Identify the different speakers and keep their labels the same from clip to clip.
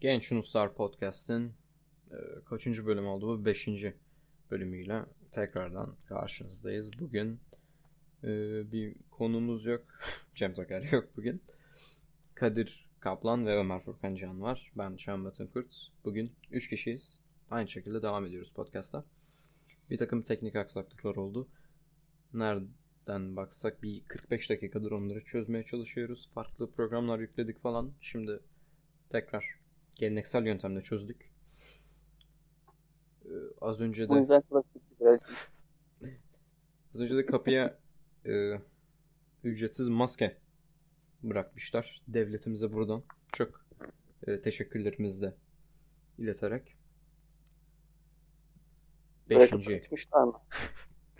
Speaker 1: Genç Yunuslar Podcast'in e, kaçıncı bölüm oldu bu? Beşinci bölümüyle tekrardan karşınızdayız. Bugün e, bir konumuz yok. Cem Toker yok bugün. Kadir Kaplan ve Ömer Furkan Can var. Ben Batın Kurt. Bugün üç kişiyiz. Aynı şekilde devam ediyoruz podcast'a. Bir takım teknik aksaklıklar oldu. Nereden baksak bir 45 dakikadır onları çözmeye çalışıyoruz. Farklı programlar yükledik falan. Şimdi tekrar geleneksel yöntemle çözdük. Ee, az önce de
Speaker 2: biraz.
Speaker 1: az önce de kapıya e, ücretsiz maske bırakmışlar. Devletimize buradan çok e, teşekkürlerimizi de ileterek. Beşinci.
Speaker 2: kaçmışlar mı?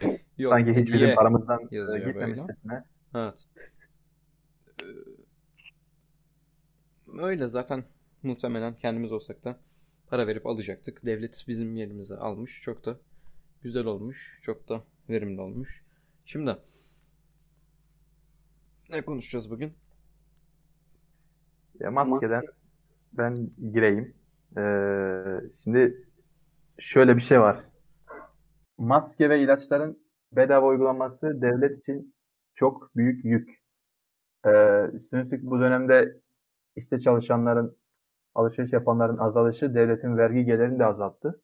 Speaker 1: Yok,
Speaker 3: Sanki hiç bizim paramızdan e,
Speaker 1: yazıyor
Speaker 3: gitmemişçesine.
Speaker 1: Evet. Ee, Öyle zaten muhtemelen kendimiz olsak da para verip alacaktık. Devlet bizim yerimize almış. Çok da güzel olmuş. Çok da verimli olmuş. Şimdi ne konuşacağız bugün?
Speaker 3: Ya maskeden ben gireyim. Ee, şimdi şöyle bir şey var. Maske ve ilaçların bedava uygulanması devlet için çok büyük yük. Ee, üstüne üstlük bu dönemde işte çalışanların, alışveriş yapanların azalışı devletin vergi gelirini de azalttı.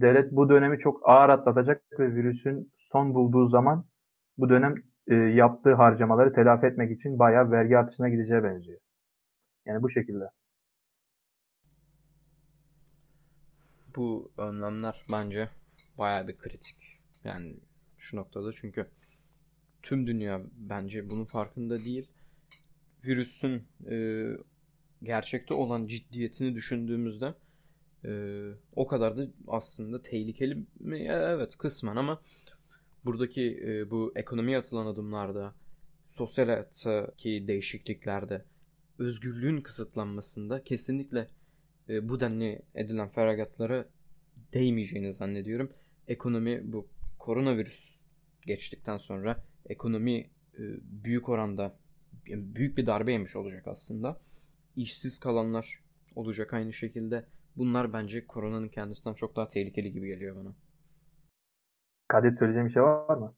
Speaker 3: Devlet bu dönemi çok ağır atlatacak ve virüsün son bulduğu zaman bu dönem e, yaptığı harcamaları telafi etmek için bayağı vergi artışına gideceğe benziyor. Yani bu şekilde.
Speaker 1: Bu önlemler bence bayağı bir kritik. Yani şu noktada çünkü tüm dünya bence bunun farkında değil. Virüsün e, gerçekte olan ciddiyetini düşündüğümüzde e, o kadar da aslında tehlikeli mi? Evet kısmen ama buradaki e, bu ekonomiye atılan adımlarda, sosyal hayattaki değişikliklerde, özgürlüğün kısıtlanmasında kesinlikle e, bu denli edilen feragatlara değmeyeceğini zannediyorum. Ekonomi bu koronavirüs geçtikten sonra ekonomi e, büyük oranda büyük bir darbe yemiş olacak aslında. İşsiz kalanlar olacak aynı şekilde. Bunlar bence koronanın kendisinden çok daha tehlikeli gibi geliyor bana.
Speaker 3: Kadir söyleyeceğim bir şey var mı?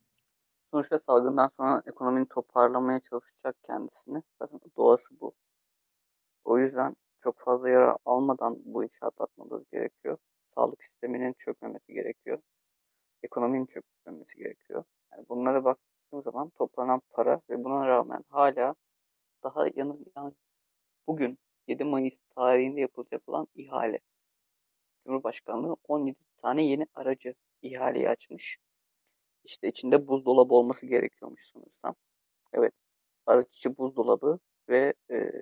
Speaker 2: Sonuçta salgından sonra ekonominin toparlamaya çalışacak kendisini. Zaten doğası bu. O yüzden çok fazla yara almadan bu işi atlatmamız gerekiyor. Sağlık sisteminin çökmemesi gerekiyor. Ekonominin çökmemesi gerekiyor. Yani bunlara baktığım zaman toplanan para ve buna rağmen hala daha yanı, yani bugün 7 Mayıs tarihinde yapılacak olan ihale. Cumhurbaşkanlığı 17 tane yeni aracı ihaleyi açmış. İşte içinde buzdolabı olması gerekiyormuş sanırsam. Evet. Araç içi buzdolabı ve e,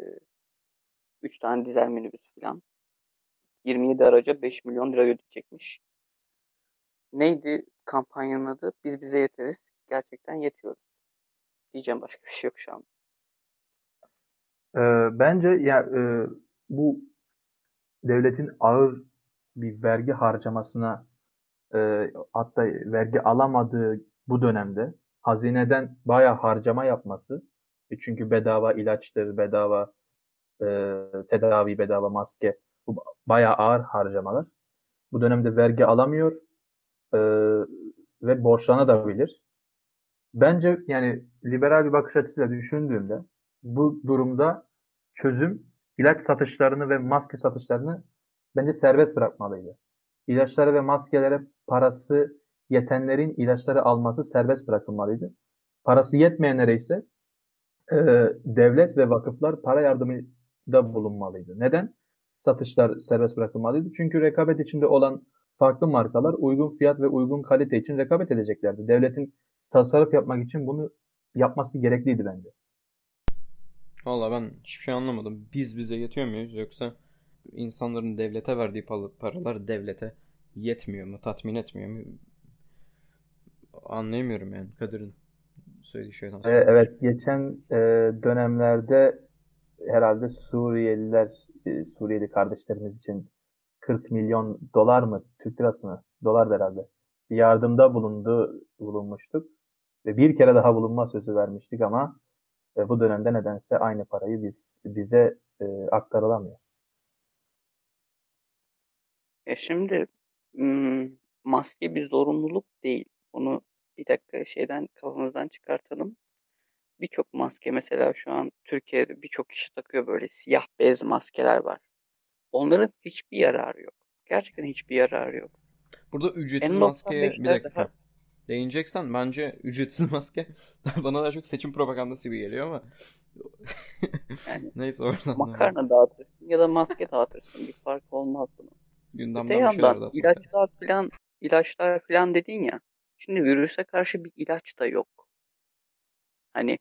Speaker 2: 3 tane dizel minibüs falan. 27 araca 5 milyon lira ödeyecekmiş. Neydi kampanyanın adı? Biz bize yeteriz. Gerçekten yetiyoruz. Diyeceğim başka bir şey yok şu an.
Speaker 3: Ee, bence ya e, bu devletin ağır bir vergi harcamasına e, hatta vergi alamadığı bu dönemde hazineden bayağı harcama yapması e, çünkü bedava ilaçtır, bedava e, tedavi, bedava maske bu bayağı ağır harcamalar. Bu dönemde vergi alamıyor e, ve borçlanabilir. Bence yani liberal bir bakış açısıyla düşündüğümde bu durumda çözüm ilaç satışlarını ve maske satışlarını bence serbest bırakmalıydı. İlaçlara ve maskelere parası yetenlerin ilaçları alması serbest bırakılmalıydı. Parası yetmeyenlere ise e, devlet ve vakıflar para yardımında bulunmalıydı. Neden? Satışlar serbest bırakılmalıydı. Çünkü rekabet içinde olan farklı markalar uygun fiyat ve uygun kalite için rekabet edeceklerdi. Devletin tasarruf yapmak için bunu yapması gerekliydi bence.
Speaker 1: Valla ben hiçbir şey anlamadım. Biz bize yetiyor muyuz yoksa insanların devlete verdiği paralar devlete yetmiyor mu, tatmin etmiyor mu? Anlayamıyorum yani Kadir'in söylediği şeyden
Speaker 3: E,
Speaker 1: sonra.
Speaker 3: evet geçen e, dönemlerde herhalde Suriyeliler, e, Suriyeli kardeşlerimiz için 40 milyon dolar mı, Türk lirası mı? Dolar da herhalde. Bir yardımda bulundu, bulunmuştuk. Ve bir kere daha bulunma sözü vermiştik ama e, bu dönemde nedense aynı parayı biz bize e, aktarılamıyor.
Speaker 2: Ya şimdi maske bir zorunluluk değil. Onu bir dakika şeyden kafamızdan çıkartalım. Birçok maske mesela şu an Türkiye'de birçok kişi takıyor böyle siyah bez maskeler var. Onların hiçbir yararı yok. Gerçekten hiçbir yararı yok.
Speaker 1: Burada ücretsiz
Speaker 2: En
Speaker 1: maskeye bir
Speaker 2: 95'ler
Speaker 1: dakika.
Speaker 2: daha-
Speaker 1: Değineceksen bence ücretsiz maske bana daha çok seçim propagandası gibi geliyor ama
Speaker 2: Yani
Speaker 1: neyse oradan
Speaker 2: Makarna dağıtırsın ya da maske dağıtırsın. Bir fark olmaz bunun. Öte
Speaker 1: gündemden şeyler
Speaker 2: yandan ilaçlar falan ilaçlar falan dedin ya. Şimdi virüse karşı bir ilaç da yok. Hani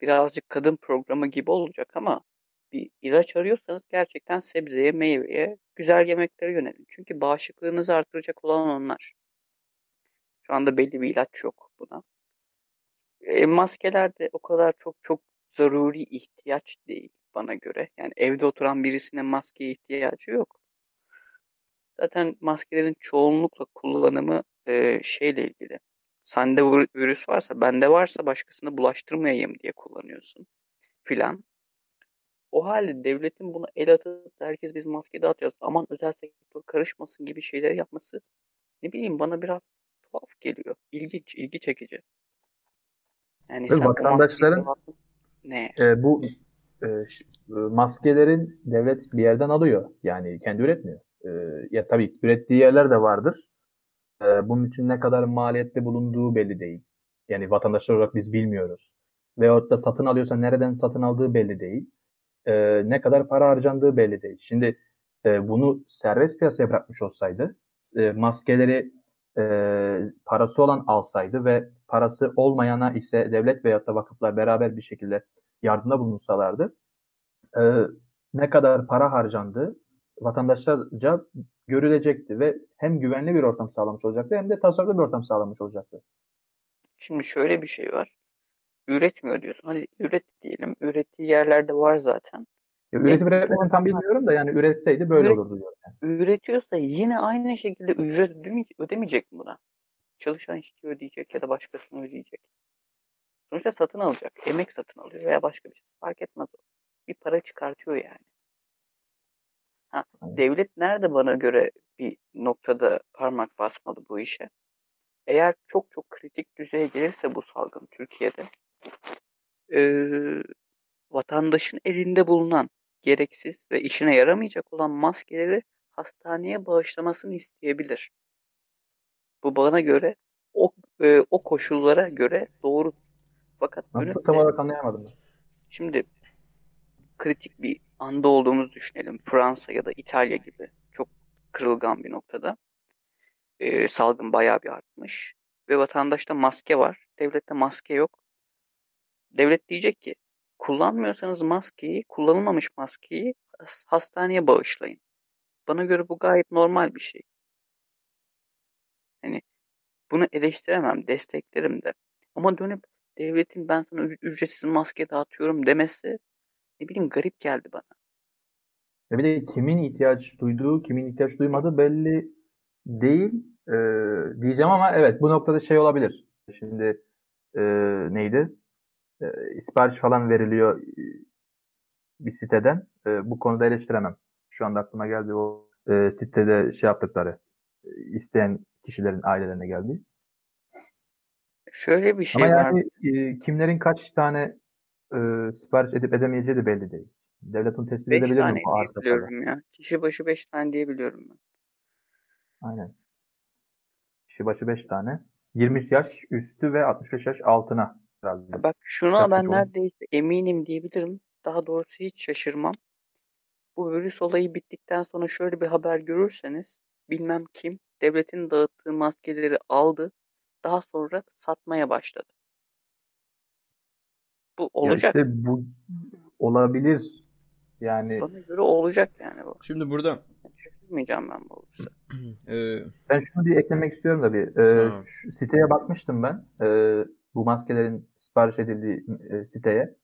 Speaker 2: birazcık kadın programı gibi olacak ama bir ilaç arıyorsanız gerçekten sebzeye, meyveye, güzel yemeklere yönelin. Çünkü bağışıklığınızı artıracak olan onlar. Şu anda belli bir ilaç yok buna. E, maskeler de o kadar çok çok zaruri ihtiyaç değil bana göre. Yani evde oturan birisine maskeye ihtiyacı yok. Zaten maskelerin çoğunlukla kullanımı e, şeyle ilgili. Sende vir- virüs varsa, bende varsa başkasına bulaştırmayayım diye kullanıyorsun filan. O halde devletin buna el atıp herkes biz maske dağıtacağız. Aman özel sektör karışmasın gibi şeyler yapması ne bileyim bana biraz tuhaf geliyor. İlginç, ilgi çekici. Yani maskeyi
Speaker 3: vatandaşların-
Speaker 2: ne?
Speaker 3: E, bu e, e, maskelerin devlet bir yerden alıyor. Yani kendi üretmiyor. E, ya tabii ürettiği yerler de vardır. E, bunun için ne kadar maliyette bulunduğu belli değil. Yani vatandaşlar olarak biz bilmiyoruz. Veyahut da satın alıyorsa nereden satın aldığı belli değil. E, ne kadar para harcandığı belli değil. Şimdi e, bunu serbest piyasaya bırakmış olsaydı e, maskeleri e, parası olan alsaydı ve parası olmayana ise devlet veyahut da vakıflar beraber bir şekilde yardımda bulunsalardı e, ne kadar para harcandığı vatandaşlarca görülecekti ve hem güvenli bir ortam sağlamış olacaktı hem de tasarruflu bir ortam sağlamış olacaktı.
Speaker 2: Şimdi şöyle bir şey var. Üretmiyor diyorsun. Hadi üret diyelim. Ürettiği yerlerde var zaten.
Speaker 3: Ya, üretip
Speaker 2: E,
Speaker 3: üretmediğini tam bilmiyorum da yani üretseydi böyle
Speaker 2: Üret-
Speaker 3: olurdu diyorum.
Speaker 2: Üretiyorsa yine aynı şekilde ücret ödemeyecek, mi buna? Çalışan işçi ödeyecek ya da başkasını ödeyecek. Sonuçta satın alacak. Emek satın alıyor veya başka bir şey. Fark etmez o. Bir para çıkartıyor yani. Ha, devlet nerede bana göre bir noktada parmak basmalı bu işe? Eğer çok çok kritik düzeye gelirse bu salgın Türkiye'de eee, vatandaşın elinde bulunan gereksiz ve işine yaramayacak olan maskeleri hastaneye bağışlamasını isteyebilir. Bu bana göre o e, o koşullara göre doğru. Fakat
Speaker 3: Nasıl tam olarak anlayamadım ben.
Speaker 2: şimdi kritik bir anda olduğumuzu düşünelim. Fransa ya da İtalya gibi çok kırılgan bir noktada. E, salgın bayağı bir artmış ve vatandaşta maske var. Devlette maske yok. Devlet diyecek ki kullanmıyorsanız maskeyi, kullanılmamış maskeyi has- hastaneye bağışlayın. Bana göre bu gayet normal bir şey. Hani bunu eleştiremem, desteklerim de. Ama dönüp devletin ben sana üc- ücretsiz maske dağıtıyorum demesi ne bileyim garip geldi bana.
Speaker 3: Ve bir de kimin ihtiyaç duyduğu, kimin ihtiyaç duymadığı belli değil e, diyeceğim ama evet bu noktada şey olabilir. Şimdi e, neydi? E, sipariş falan veriliyor e, bir siteden. E, bu konuda eleştiremem. Şu anda aklıma geldi o e, sitede şey yaptıkları. e, isteyen kişilerin ailelerine geldi.
Speaker 2: Şöyle bir şey
Speaker 3: Ama
Speaker 2: var.
Speaker 3: yani e, kimlerin kaç tane e, sipariş edip edemeyeceği de belli değil. Devlet bunu tespit
Speaker 2: 5
Speaker 3: edebilir mi
Speaker 2: tane
Speaker 3: bu arsa
Speaker 2: biliyorum ya. Kişi başı 5 tane diye biliyorum ben.
Speaker 3: Aynen. Kişi başı 5 tane. 20 yaş üstü ve 65 yaş altına herhalde.
Speaker 2: Ya Bak şuna ben
Speaker 3: oldu?
Speaker 2: neredeyse eminim diyebilirim. Daha doğrusu hiç şaşırmam. Bu virüs olayı bittikten sonra şöyle bir haber görürseniz bilmem kim devletin dağıttığı maskeleri aldı. Daha sonra satmaya başladı. Bu
Speaker 3: Ya
Speaker 2: olacak.
Speaker 3: işte bu olabilir. Yani
Speaker 2: Bana göre olacak yani bu.
Speaker 1: Şimdi burada
Speaker 2: Şaşırmayacağım ben bu olursa.
Speaker 1: e,
Speaker 3: ben şunu bir eklemek istiyorum da bir. Ee, siteye bakmıştım ben. Ee, bu maskelerin sipariş edildiği e, siteye.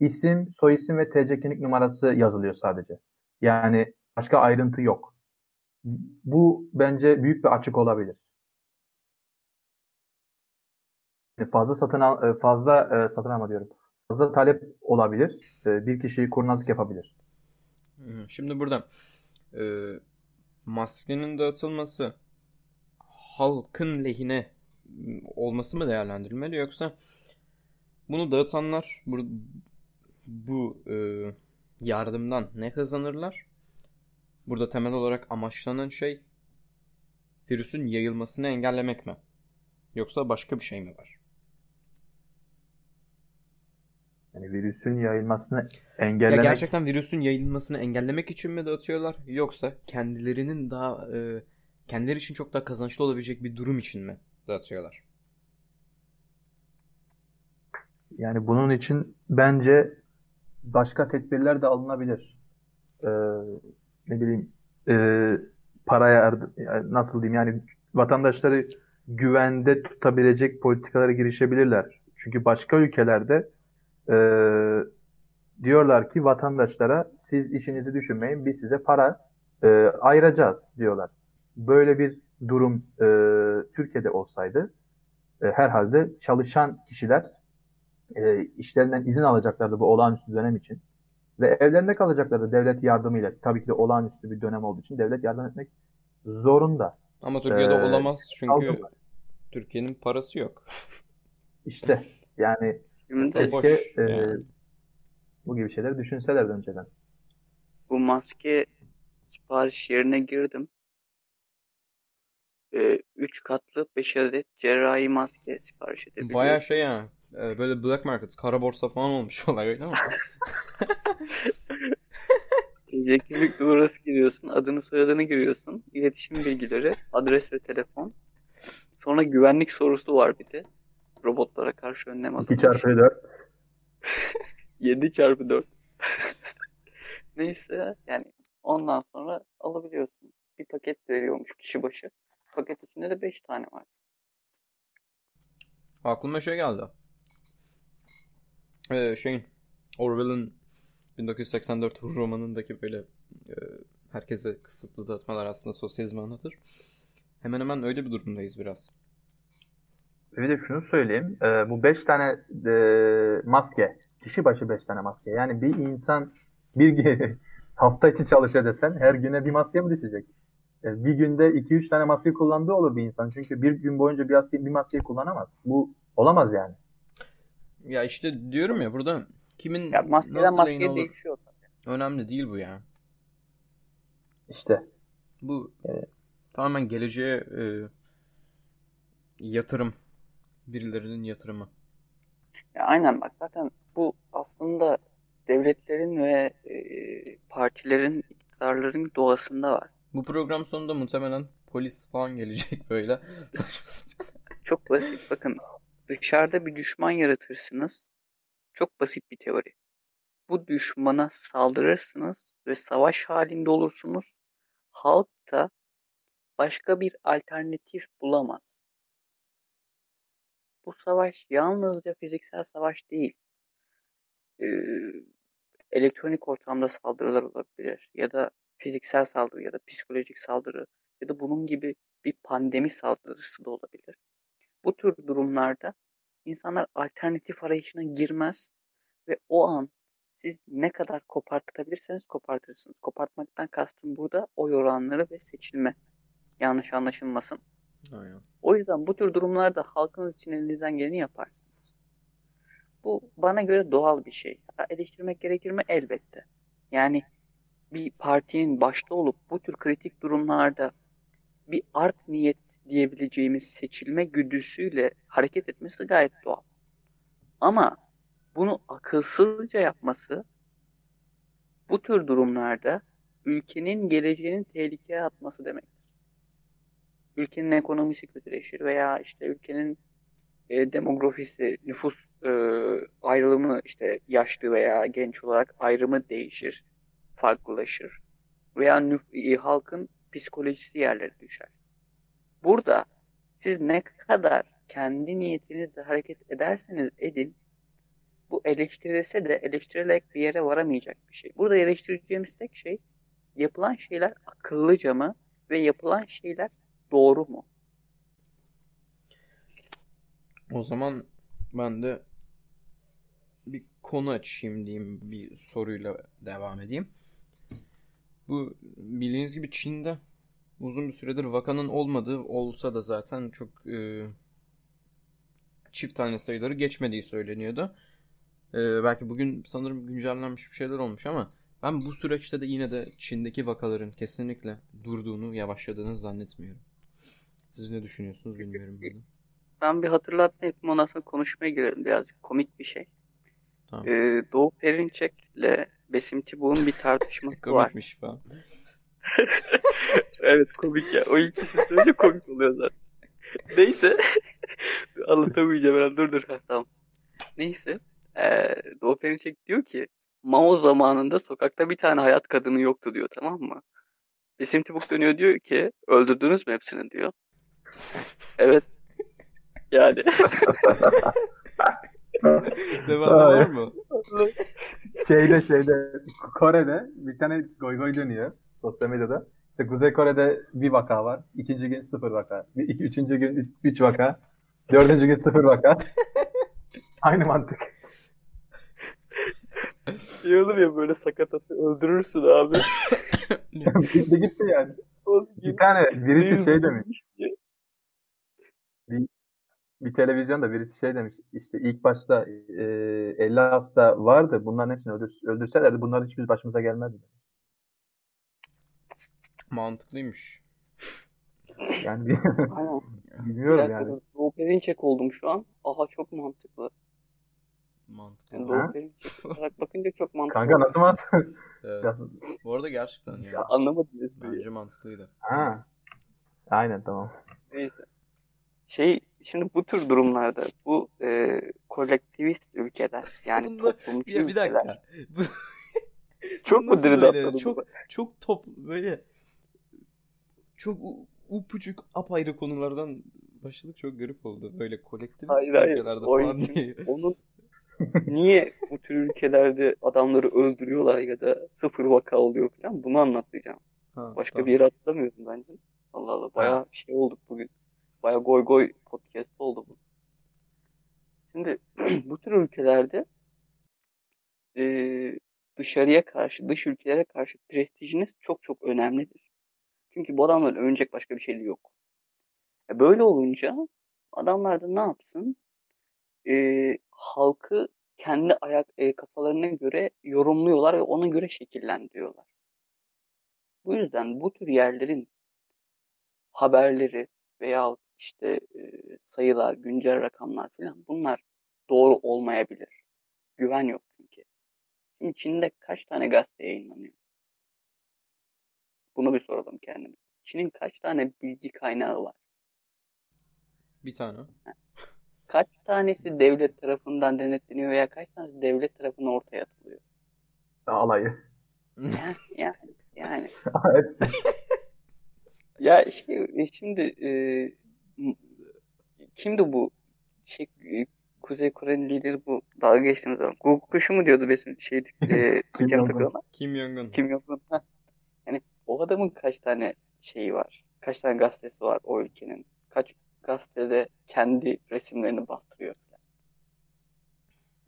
Speaker 3: İsim, soyisim ve TC kimlik numarası yazılıyor sadece. Yani başka ayrıntı yok. Bu bence büyük bir açık olabilir. Fazla satın al, e, fazla e, satın alma diyorum. Fazla talep olabilir. E, Bir kişi kurnazlık yapabilir.
Speaker 1: Şimdi burada e, maskenin dağıtılması halkın lehine olması mı değerlendirilmeli yoksa bunu dağıtanlar bu, bu e, yardımdan ne kazanırlar? Burada temel olarak amaçlanan şey virüsün yayılmasını engellemek mi? Yoksa başka bir şey mi var?
Speaker 3: Yani virüsün yayılmasını
Speaker 1: Ya
Speaker 3: engellemek
Speaker 1: gerçekten virüsün yayılmasını engellemek için mi dağıtıyorlar yoksa kendilerinin daha e, kendileri için çok daha kazançlı olabilecek bir durum için mi dağıtıyorlar?
Speaker 3: yani bunun için bence başka tedbirler de alınabilir. Ee, ne bileyim e, para yardım yani nasıl diyeyim yani vatandaşları güvende tutabilecek politikalara girişebilirler. Çünkü başka ülkelerde e, diyorlar ki vatandaşlara siz işinizi düşünmeyin biz size para e, ayıracağız diyorlar. Böyle bir durum e, Türkiye'de olsaydı e, herhalde çalışan kişiler e, işlerinden izin alacaklardı bu olağanüstü dönem için. Ve evlerinde kalacaklardı devlet yardımıyla. Tabii ki de olağanüstü bir dönem olduğu için devlet yardım etmek zorunda.
Speaker 1: Ama Türkiye'de
Speaker 3: Ee,
Speaker 1: olamaz çünkü. Türkiye'nin parası yok.
Speaker 3: İşte yani
Speaker 1: boş
Speaker 3: keşke e,
Speaker 1: yani.
Speaker 3: bu gibi şeyleri düşünselerdi önceden.
Speaker 2: bu maske sipariş yerine girdim. 3 katlı 5 adet cerrahi maske sipariş edebiliyorum.
Speaker 1: Bayağı şey ya e, böyle black market, kara borsa falan olmuş olay öyle mi?
Speaker 2: Kimlik numarası giriyorsun, adını soyadını giriyorsun, iletişim bilgileri, adres ve telefon. Sonra güvenlik sorusu var bir de. Robotlara karşı önlem
Speaker 3: 2
Speaker 2: alınmış.
Speaker 3: çarpı 4.
Speaker 2: 7 çarpı 4. Neyse yani ondan sonra alabiliyorsun. Bir paket veriyormuş kişi başı. Paket içinde de 5 tane var.
Speaker 1: Aklıma şey geldi. Ee, şeyin Orwell'ın 1984 romanındaki böyle e, herkese kısıtlı dağıtmalar aslında sosyalizmi anlatır. Hemen hemen öyle bir durumdayız biraz.
Speaker 3: Bir de şunu söyleyeyim. e, bu 5 tane e, maske. Kişi başı 5 tane maske. Yani bir insan bir hafta içi çalışıyor desen her güne bir maske mi düşecek? E, bir günde 2-3 tane maske kullandığı olur bir insan. Çünkü bir gün boyunca bir, maske, bir maskeyi kullanamaz. Bu olamaz yani.
Speaker 1: Ya işte diyorum ya burada kimin
Speaker 2: Ya maskeden
Speaker 1: nasıl
Speaker 2: maskeye değişiyor.
Speaker 1: önemli değil bu ya.
Speaker 3: İşte.
Speaker 1: Bu
Speaker 3: Evet.
Speaker 1: tamamen geleceğe e, yatırım. Birilerinin yatırımı.
Speaker 2: Ya aynen bak zaten bu aslında devletlerin ve e, partilerin, iktidarların doğasında var.
Speaker 1: Bu program sonunda muhtemelen polis falan gelecek böyle.
Speaker 2: Çok basit bakın. Dışarıda bir düşman yaratırsınız. Çok basit bir teori. Bu düşmana saldırırsınız ve savaş halinde olursunuz. Halk da başka bir alternatif bulamaz. Bu savaş yalnızca fiziksel savaş değil. Ee, elektronik ortamda saldırılar olabilir ya da fiziksel saldırı ya da psikolojik saldırı ya da bunun gibi bir pandemi saldırısı da olabilir. Bu tür durumlarda insanlar alternatif arayışına girmez ve o an siz ne kadar kopartabilirseniz kopartırsınız. Kopartmaktan kastım burada oy oranları ve seçilme. Yanlış anlaşılmasın.
Speaker 1: Aynen.
Speaker 2: O yüzden bu tür durumlarda halkınız için elinizden geleni yaparsınız. Bu bana göre doğal bir şey. Eleştirmek gerekir mi? Elbette. Yani bir partinin başta olup bu tür kritik durumlarda bir art niyet diyebileceğimiz seçilme güdüsüyle hareket etmesi gayet doğal. Ama bunu akılsızca yapması bu tür durumlarda ülkenin geleceğini tehlikeye atması demektir. Ülkenin ekonomisi kötüleşir veya işte ülkenin e, demografisi, nüfus e, ayrılımı işte yaşlı veya genç olarak ayrımı değişir, farklılaşır veya e, halkın psikolojisi yerlere düşer. Burada siz ne kadar kendi niyetinizle hareket ederseniz edin, bu eleştirilse de eleştirilerek bir yere varamayacak bir şey. Burada eleştireceğimiz tek şey yapılan şeyler akıllıca mı ve yapılan şeyler doğru mu?
Speaker 1: O zaman ben de konu açayım diyeyim bir soruyla devam edeyim. Bu bildiğiniz gibi Çin'de uzun bir süredir vakanın olmadığı olsa da zaten çok e, çift tane sayıları geçmediği söyleniyordu. E, belki bugün sanırım güncellenmiş bir şeyler olmuş ama ben bu süreçte de yine de Çin'deki vakaların kesinlikle durduğunu, yavaşladığını zannetmiyorum. Siz ne düşünüyorsunuz bilmiyorum burada.
Speaker 2: Ben bir hatırlatma yapayım ondan sonra konuşmaya girelim birazcık komik bir şey.
Speaker 1: Tamam.
Speaker 2: Ee, Doğu Perinçek'le Besim Tibu'nun bir tartışması var.
Speaker 1: Komikmiş falan.
Speaker 2: evet komik ya. O ikisi söyleyince komik oluyor zaten. Neyse. Anlatamayacağım herhalde. Dur dur. Ha, tamam. Neyse. Ee, Doğu Perinçek diyor ki Mao zamanında sokakta bir tane hayat kadını yoktu diyor tamam mı? Besim Tibuk dönüyor diyor ki öldürdünüz mü hepsini diyor. Evet. Yani.
Speaker 1: Devamı var mı?
Speaker 3: Şeyde şeyde Kore'de bir tane goy goy dönüyor sosyal medyada. İşte Kuzey Kore'de bir vaka var. İkinci gün sıfır vaka. Bir- iki- Üçüncü gün üç, üç vaka. Dördüncü gün sıfır vaka. Aynı mantık.
Speaker 2: İyi olur ya böyle sakatatı öldürürsün abi.
Speaker 3: gitti gitti yani. Bir tane birisi şey demiş. Bir televizyonda birisi şey demiş. İşte ilk başta e, 50 hasta vardı. Bunların hepsini öldür, öldürselerdi bunların hiçbir başımıza gelmezdi.
Speaker 1: Mantıklıymış.
Speaker 3: Yani bir-.
Speaker 2: Bir
Speaker 3: bilmiyorum
Speaker 2: dakika
Speaker 3: yani.
Speaker 2: Doğu Perinçek oldum şu an. Aha çok mantıklı.
Speaker 1: Mantıklı.
Speaker 2: Yani? Doğu Perinçek olarak bakınca çok mantıklı.
Speaker 3: Kanka nasıl mantık?
Speaker 1: Evet. Bu arada gerçekten yani.
Speaker 2: Anlamadım espriyi.
Speaker 1: Bence mantıklıydı.
Speaker 3: Ha. Aynen tamam.
Speaker 2: Neyse. Şey şimdi bu tür durumlarda bu e, kolektivist ülkeler yani
Speaker 1: Bunda-
Speaker 2: toplumcu
Speaker 1: Ya bir
Speaker 2: ülkeler
Speaker 1: dakika. Bu-
Speaker 2: çok mu atladı
Speaker 1: Çok çok top böyle çok u- upucuk apayrı konulardan başladık çok garip oldu. Böyle kolektif
Speaker 2: Hayır, hayır.
Speaker 1: ülkelerde
Speaker 2: O
Speaker 1: falan diye.
Speaker 2: Onun niye bu tür ülkelerde adamları öldürüyorlar ya da sıfır vaka oluyor falan bunu anlatacağım.
Speaker 1: Ha,
Speaker 2: Başka
Speaker 1: tamam.
Speaker 2: bir yere atlamıyorum bence. Allah Allah bayağı şey olduk bugün. Bayağı goy goy podcast oldu bu. Şimdi bu tür ülkelerde eee, dışarıya karşı, dış ülkelere karşı prestijiniz çok çok önemlidir. Çünkü bu adamların övünecek başka bir şeyleri yok. E, Böyle olunca adamlar da ne yapsın? Eee, halkı kendi ayak e, kafalarına göre yorumluyorlar ve ona göre şekillendiriyorlar. Bu yüzden bu tür yerlerin haberleri veya işte e, sayılar, güncel rakamlar falan bunlar doğru olmayabilir. Güven yok çünkü. Şimdi Çin'de kaç tane gazete yayınlanıyor? Bunu bir soralım kendimize. Çin'in kaç tane bilgi kaynağı var?
Speaker 1: Bir tane.
Speaker 2: Kaç tanesi devlet tarafından denetleniyor veya kaç tanesi devlet tarafından ortaya atılıyor?
Speaker 3: Alayı.
Speaker 2: Yani, yani, yani.
Speaker 3: Hepsi.
Speaker 2: Ya şey, şimdi e, kimdi bu şey e, Kuzey Kore'nin lideri bu dalga geçtiğimiz zaman Google kuşu mu diyordu benim şey e,
Speaker 3: Kim Jong-un.
Speaker 1: Kim Jong-un.
Speaker 2: Kim Jong-un. Yani o adamın kaç tane şeyi var? Kaç tane gazetesi var o ülkenin? Kaç gazetede kendi resimlerini bastırıyor?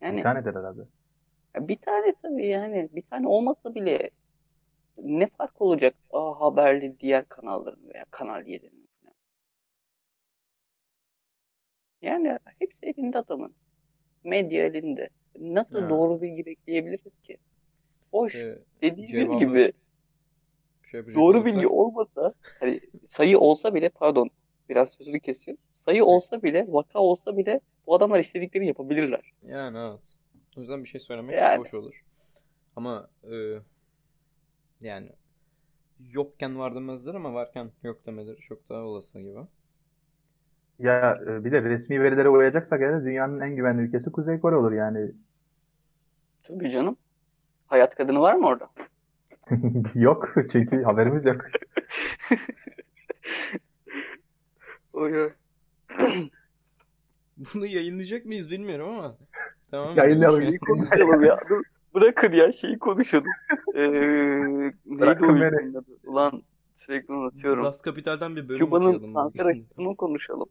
Speaker 3: Bir
Speaker 2: Yani
Speaker 3: tanedir herhalde.
Speaker 2: bir tane tabii yani bir tane olmasa bile ne fark olacak A Haber'li diğer kanalların veya Kanal 7'nin falan. Yani hepsi elinde adamın. Medya elinde. Nasıl
Speaker 1: Ha.
Speaker 2: doğru bilgi bekleyebiliriz ki? Hoş
Speaker 1: Ee,
Speaker 2: dediğiniz
Speaker 1: cevabı
Speaker 2: gibi
Speaker 1: şey
Speaker 2: doğru
Speaker 1: olursak-
Speaker 2: bilgi olmasa hani sayı olsa bile pardon biraz sözünü kesiyorum. Sayı olsa bile vaka olsa bile bu adamlar istediklerini yapabilirler.
Speaker 1: Yani evet. O yüzden bir şey söylemek
Speaker 2: Yani.
Speaker 1: hoş olur. Ama e, yani yokken var demezler ama varken yok demeleri çok daha olası gibi.
Speaker 3: Ya e, bir de resmi verilere uyacaksak eğer dünyanın en güvenli ülkesi Kuzey Kore olur yani.
Speaker 2: Tabii canım. Hayat kadını var mı orada?
Speaker 3: Yok çünkü haberimiz yok.
Speaker 2: Oy oy.
Speaker 1: Bunu yayınlayacak mıyız bilmiyorum ama. Tamam.
Speaker 3: Yayınlayalım.
Speaker 2: Şeyi konuşalım ya. Dur, bırakın ya şeyi konuşalım. Ee, neydi o? Ulan sürekli unutuyorum.
Speaker 1: Das Kapital'den bir bölüm
Speaker 2: Küba'nın kanser aşısını konuşalım.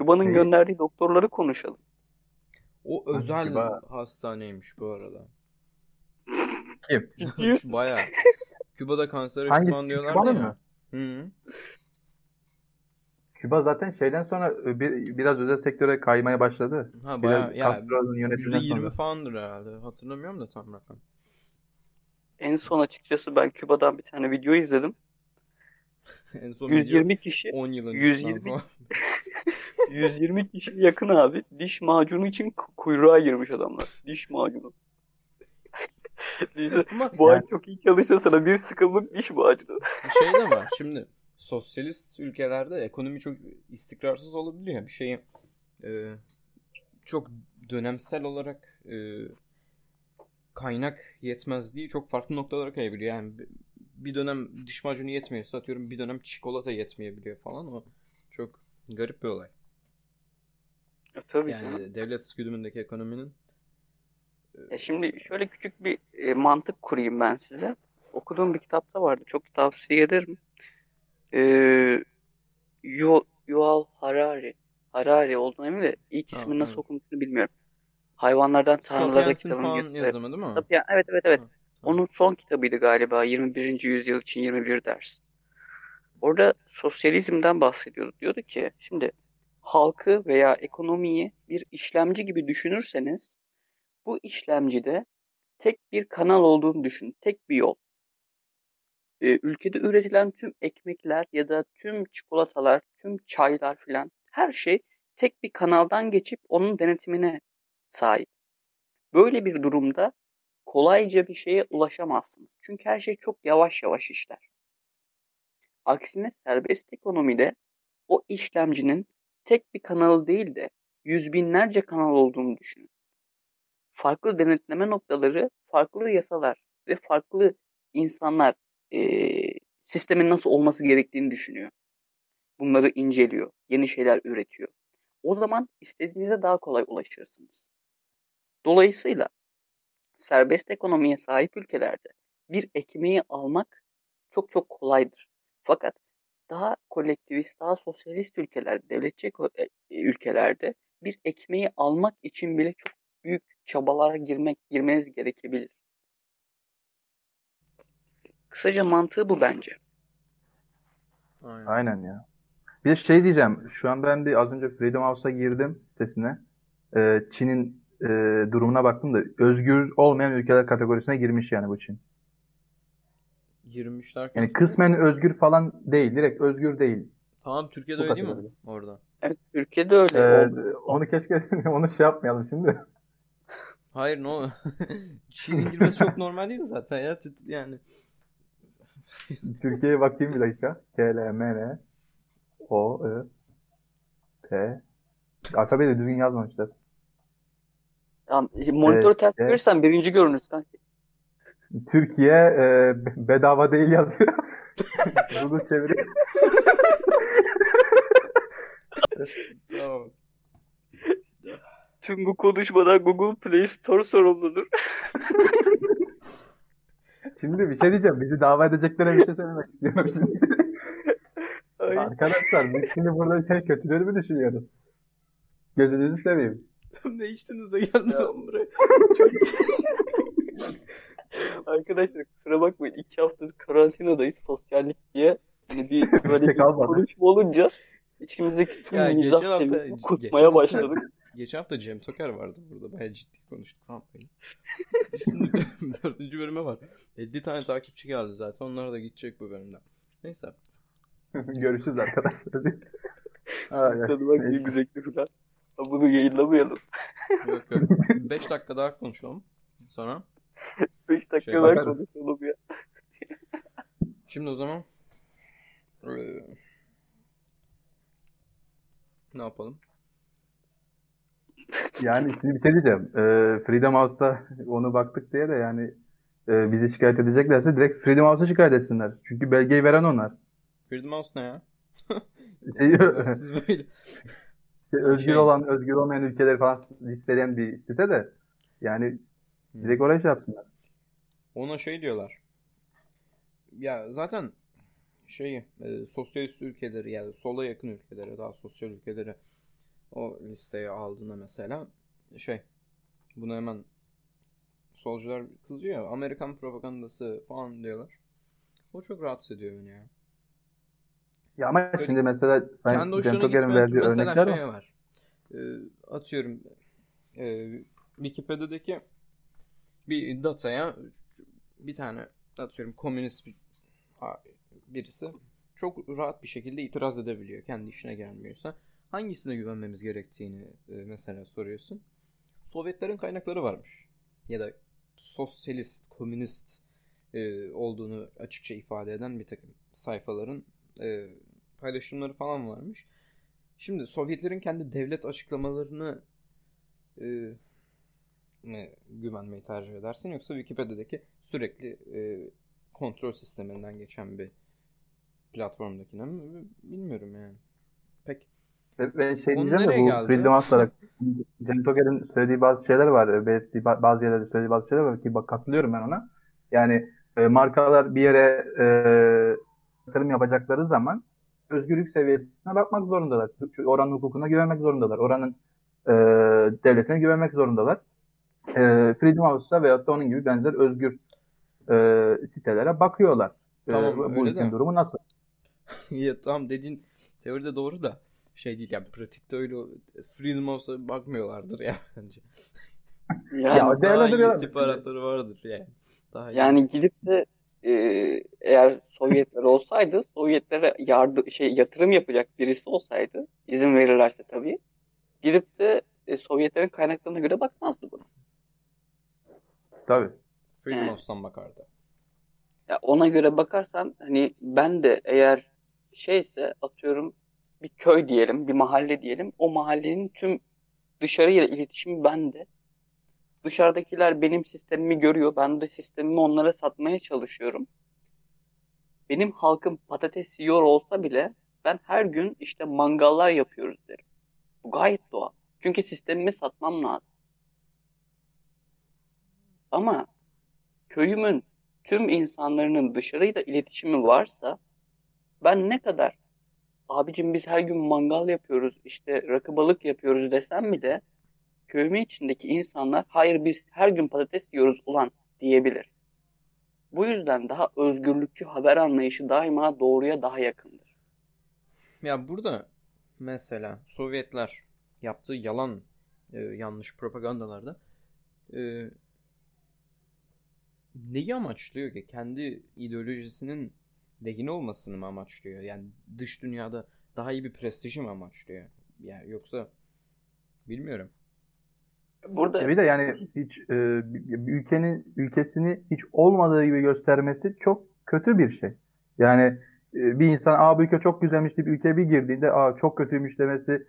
Speaker 2: Küba'nın
Speaker 3: Neyi?
Speaker 2: gönderdiği doktorları konuşalım.
Speaker 1: O özel
Speaker 3: Küba.
Speaker 1: hastaneymiş bu arada.
Speaker 3: Kim?
Speaker 1: Bayağı. Küba'da kanser
Speaker 3: Hangi? Küba'nın
Speaker 1: ya.
Speaker 3: mı?
Speaker 1: Hı.
Speaker 3: Küba zaten şeyden sonra e, bir, biraz özel sektöre kaymaya başladı.
Speaker 1: Ha
Speaker 3: Biraz
Speaker 1: bayağı ya
Speaker 3: Castro'nun yönetiminden
Speaker 1: %20
Speaker 3: sonra.
Speaker 1: falandır herhalde. Hatırlamıyorum da tam rakam.
Speaker 2: En son açıkçası ben Küba'dan bir tane video izledim.
Speaker 1: En son video
Speaker 2: 120 kişi
Speaker 1: 10 yıl
Speaker 2: 120
Speaker 1: öncesinden falan.
Speaker 2: 120 kişi yakın abi. Diş macunu için ku- kuyruğa girmiş adamlar. Diş macunu. Bu ay çok iyi çalışsa sana bir sıkımlık diş macunu.
Speaker 1: bir şey de var. Şimdi sosyalist ülkelerde ekonomi çok istikrarsız olabiliyor. Bir şeyi e, çok dönemsel olarak e, kaynak yetmezliği çok farklı noktalara kayabiliyor. Yani bi- bir dönem diş macunu yetmiyorsa atıyorum bir dönem çikolata yetmeyebiliyor falan. O çok garip bir olay.
Speaker 2: E, Tabii canım.
Speaker 1: Yani devlet güdümündeki ekonominin
Speaker 2: Ya şimdi şöyle küçük bir e, mantık kurayım ben size. Okuduğum bir kitapta vardı. Çok tavsiye ederim. Ee, Yu- Yuval Harari. Harari olduğunu emin de ilk
Speaker 1: Ha,
Speaker 2: ismini nasıl
Speaker 1: evet.
Speaker 2: okunduğunu bilmiyorum. Hayvanlardan Tanrılara
Speaker 1: Sapiens'in
Speaker 2: kitabını
Speaker 1: falan
Speaker 2: yazıyor.
Speaker 1: yazımı değil mi?
Speaker 2: Sapien- evet evet evet.
Speaker 1: Ha,
Speaker 2: Onun son kitabıydı galiba 21. yüzyıl için 21 ders. Orada sosyalizmden bahsediyordu. Diyordu ki şimdi halkı veya ekonomiyi bir işlemci gibi düşünürseniz bu işlemcide tek bir kanal olduğunu düşün. Tek bir yol. Ee, ülkede üretilen tüm ekmekler ya da tüm çikolatalar, tüm çaylar filan her şey tek bir kanaldan geçip onun denetimine sahip. Böyle bir durumda kolayca bir şeye ulaşamazsınız. Çünkü her şey çok yavaş yavaş işler. Aksine serbest ekonomide o işlemcinin tek bir kanalı değil de yüz binlerce kanal olduğunu düşünün. Farklı denetleme noktaları, farklı yasalar ve farklı insanlar eee, sistemin nasıl olması gerektiğini düşünüyor. Bunları inceliyor, yeni şeyler üretiyor. O zaman istediğinize daha kolay ulaşırsınız. Dolayısıyla serbest ekonomiye sahip ülkelerde bir ekmeği almak çok çok kolaydır. Fakat daha kolektivist, daha sosyalist ülkelerde, devletçi eko- e, ülkelerde bir ekmeği almak için bile çok büyük çabalara girmek girmeniz gerekebilir. Kısaca mantığı bu bence.
Speaker 1: Aynen.
Speaker 3: Aynen ya. Bir de şey diyeceğim. Şu an ben bir az önce Freedom House'a girdim sitesine. Ee, Çin'in e, durumuna baktım da özgür olmayan ülkeler kategorisine girmiş yani bu Çin.
Speaker 1: Girmiş derken.
Speaker 3: Yani kısmen özgür falan değil. Direkt özgür değil.
Speaker 1: Tamam Türkiye'de
Speaker 3: Bu
Speaker 1: öyle değil mi? Orada.
Speaker 2: Evet, Türkiye'de öyle
Speaker 3: Ee, onu keşke onu şey yapmayalım şimdi.
Speaker 1: Hayır no. Çin'in girmesi çok normal değil mi zaten ya? Yani
Speaker 3: Türkiye'ye bakayım bir dakika. K, L, M, N, O, I, P. Alfabeyi de düzgün yazmamışlar.
Speaker 2: Ya, monitörü ters
Speaker 3: evet.
Speaker 2: verirsen birinci görünür sanki.
Speaker 3: Türkiye e, bedava değil yazıyor. Bunu çevireyim.
Speaker 1: tamam.
Speaker 2: Tüm bu konuşmadan Google Play Store sorumludur.
Speaker 3: Şimdi bir şey diyeceğim. Bizi dava edeceklere bir şey söylemek istiyorum şimdi.
Speaker 2: Ay,
Speaker 3: Arkadaşlar biz şimdi burada şey kötüleri mi düşünüyoruz? Gözünüzü seveyim.
Speaker 1: Tam değiştiniz de geldiniz oğlum buraya.
Speaker 2: Arkadaşlar kusura bakmayın iki haftadır karantinadayız sosyallik diye. Hani bir
Speaker 3: Bir
Speaker 2: böyle
Speaker 3: şey
Speaker 2: bir konuşma olunca içimizdeki tüm
Speaker 1: Ya geçen
Speaker 2: mizah
Speaker 1: hafta-
Speaker 2: seviyesini
Speaker 1: geçen
Speaker 2: kutmaya
Speaker 1: hafta-
Speaker 2: başladık.
Speaker 1: Geçen hafta Cem Toker vardı burada. Bayağı ciddi konuştuk. Şimdi dördüncü bölüme var. 50 tane takipçi geldi zaten. Onlar da gidecek bu bölümden. Neyse.
Speaker 3: Görüşürüz arkadaşlar.
Speaker 2: Tadı bak bir güzellikli falan. Ama Bunu yayınlamayalım.
Speaker 1: Yok yok. 5 dakika daha konuşalım. Sonra.
Speaker 2: 5 dakika
Speaker 1: Şey,
Speaker 2: daha konuşalım ya.
Speaker 1: Şimdi o zaman. eee, ne yapalım?
Speaker 3: Yani şimdi bir şey diyeceğim. Ee, Freedom House'da onu baktık diye de yani e, bizi şikayet edeceklerse direkt Freedom House'a şikayet etsinler. Çünkü belgeyi veren onlar.
Speaker 1: Freedom House ne ya?
Speaker 3: Şey,
Speaker 1: Siz böyle.
Speaker 3: özgür
Speaker 1: Şey-
Speaker 3: olan, özgür olmayan ülkeleri falan listeleyen bir site de yani direkt oraya şey yapsınlar.
Speaker 1: Ona şey diyorlar. Ya zaten şey e, sosyalist ülkeleri yani sola yakın ülkeleri daha sosyal ülkeleri o listeye aldığında mesela şey bunu hemen solcular kızıyor ya Amerikan propagandası falan diyorlar. O çok rahatsız ediyor beni ya.
Speaker 3: Ya ama
Speaker 1: Böyle
Speaker 3: şimdi mesela
Speaker 1: kendi
Speaker 3: Sayın
Speaker 1: hoşuna
Speaker 3: Cem Toker'in
Speaker 1: gitmeyen
Speaker 3: verdiği
Speaker 1: mesela
Speaker 3: örnekler
Speaker 1: şey
Speaker 3: var.
Speaker 1: var. Ee, atıyorum e, Wikipedia'daki bir dataya bir tane atıyorum komünist birisi çok rahat bir şekilde itiraz edebiliyor kendi işine gelmiyorsa. Hangisine güvenmemiz gerektiğini e, mesela soruyorsun. Sovyetlerin kaynakları varmış. Ya da sosyalist, komünist e, olduğunu açıkça ifade eden bir takım sayfaların e, paylaşımları falan varmış. Şimdi Sovyetlerin kendi devlet açıklamalarını ne güvenmeyi tercih edersin yoksa Wikipedia'daki sürekli e, kontrol sisteminden geçen bir platformdakine mi bilmiyorum yani. Pek
Speaker 3: Ve, şey diyeceğim de bu
Speaker 1: geldi?
Speaker 3: Freedom House'lara Cem Toker'in söylediği bazı şeyler var. Belirttiği ba- bazı yerlerde söylediği bazı şeyler var ki bak katılıyorum ben ona. Yani e, markalar bir yere e, yatırım yapacakları zaman özgürlük seviyesine bakmak zorundalar. Oranın hukukuna güvenmek zorundalar. Oranın e, devletine güvenmek zorundalar. E, Freedom House'a veyahut da onun gibi benzer özgür e, sitelere bakıyorlar. E,
Speaker 1: Tamam,
Speaker 3: bu
Speaker 1: öyle
Speaker 3: ülkenin durumu nasıl?
Speaker 1: ya tamam dediğin teoride doğru da şey değil yani pratikte öyle Freedom House'a bakmıyorlardır ya bence.
Speaker 2: Yani,
Speaker 3: Ya,
Speaker 1: Daha iyi istihbaratları vardır yani. Daha iyi.
Speaker 2: yani gidip de e, eğer Sovyetler olsaydı Sovyetlere yardım şey yatırım yapacak birisi olsaydı izin verirlerse tabii gidip de e, Sovyetlerin kaynaklarına göre bakmazdı buna.
Speaker 3: Tabii.
Speaker 1: Freedom
Speaker 2: Evet.
Speaker 1: Bakardı.
Speaker 2: Ya ona göre bakarsan hani ben de eğer şeyse atıyorum bir köy diyelim, bir mahalle diyelim. O mahallenin tüm dışarıyla iletişimi bende. Dışarıdakiler benim sistemimi görüyor. Ben de sistemimi onlara satmaya çalışıyorum. Benim halkım patates yiyor olsa bile ben her gün işte mangallar yapıyoruz derim. Bu gayet doğal. Çünkü sistemimi satmam lazım. Ama köyümün tüm insanların dışarıyla iletişimi varsa ben ne kadar abicim biz her gün mangal yapıyoruz işte rakı balık yapıyoruz desem bile köyümün içindeki insanlar hayır biz her gün patates yiyoruz ulan diyebilir. Bu yüzden daha özgürlükçü haber anlayışı daima doğruya daha yakındır.
Speaker 1: Ya burada mesela Sovyetler yaptığı yalan e, yanlış propagandalarda e, neyi amaçlıyor ki? Kendi ideolojisinin lehine olmasını mı amaçlıyor? Yani dış dünyada daha iyi bir prestiji mi amaçlıyor? Yani yoksa bilmiyorum.
Speaker 2: Burada
Speaker 3: bir de yani hiç e, ülkenin ülkesini hiç olmadığı gibi göstermesi çok kötü bir şey. Yani e, bir insan aa bu ülke çok güzelmiş deyip ülkeye bir girdiğinde aa çok kötüymüş demesi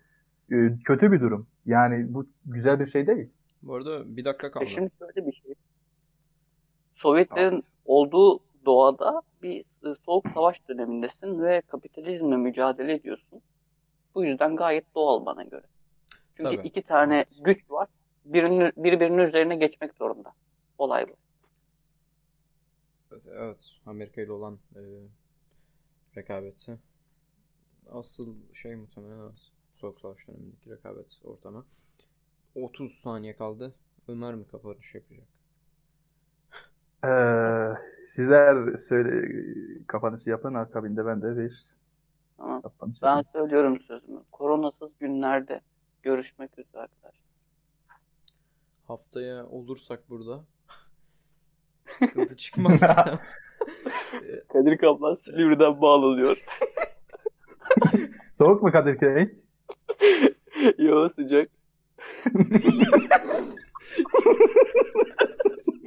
Speaker 3: e, kötü bir durum. Yani bu güzel bir şey değil.
Speaker 1: Bu arada bir dakika
Speaker 2: E
Speaker 1: kaldı.
Speaker 2: şimdi şöyle bir şey. Sovyetlerin olduğu doğada bir e, soğuk savaş dönemindesin ve kapitalizmle mücadele ediyorsun. Bu yüzden gayet doğal bana göre. Çünkü
Speaker 1: Tabii.
Speaker 2: iki tane
Speaker 1: Evet.
Speaker 2: güç var. Birinin, birbirinin üzerine geçmek zorunda. Olay bu.
Speaker 1: Evet, Amerika ile olan e, rekabeti. Asıl şey muhtemelen evet. Soğuk Savaş dönemindeki rekabet ortamı. 30 saniye kaldı. Ömer mi kapanış yapacak?
Speaker 3: Ee, sizler söyle kapanışı yapın akabinde ben de bir
Speaker 2: Tamam.
Speaker 3: kapanış
Speaker 2: Ben
Speaker 3: yapayım.
Speaker 2: söylüyorum sözümü. Koronasız günlerde görüşmek üzere arkadaşlar.
Speaker 1: Haftaya olursak burada sıkıntı çıkmazsa
Speaker 2: Kadir Kaplan Silivri'den bağlanıyor.
Speaker 3: Soğuk mu Kadirköy?
Speaker 2: Yo sıcak.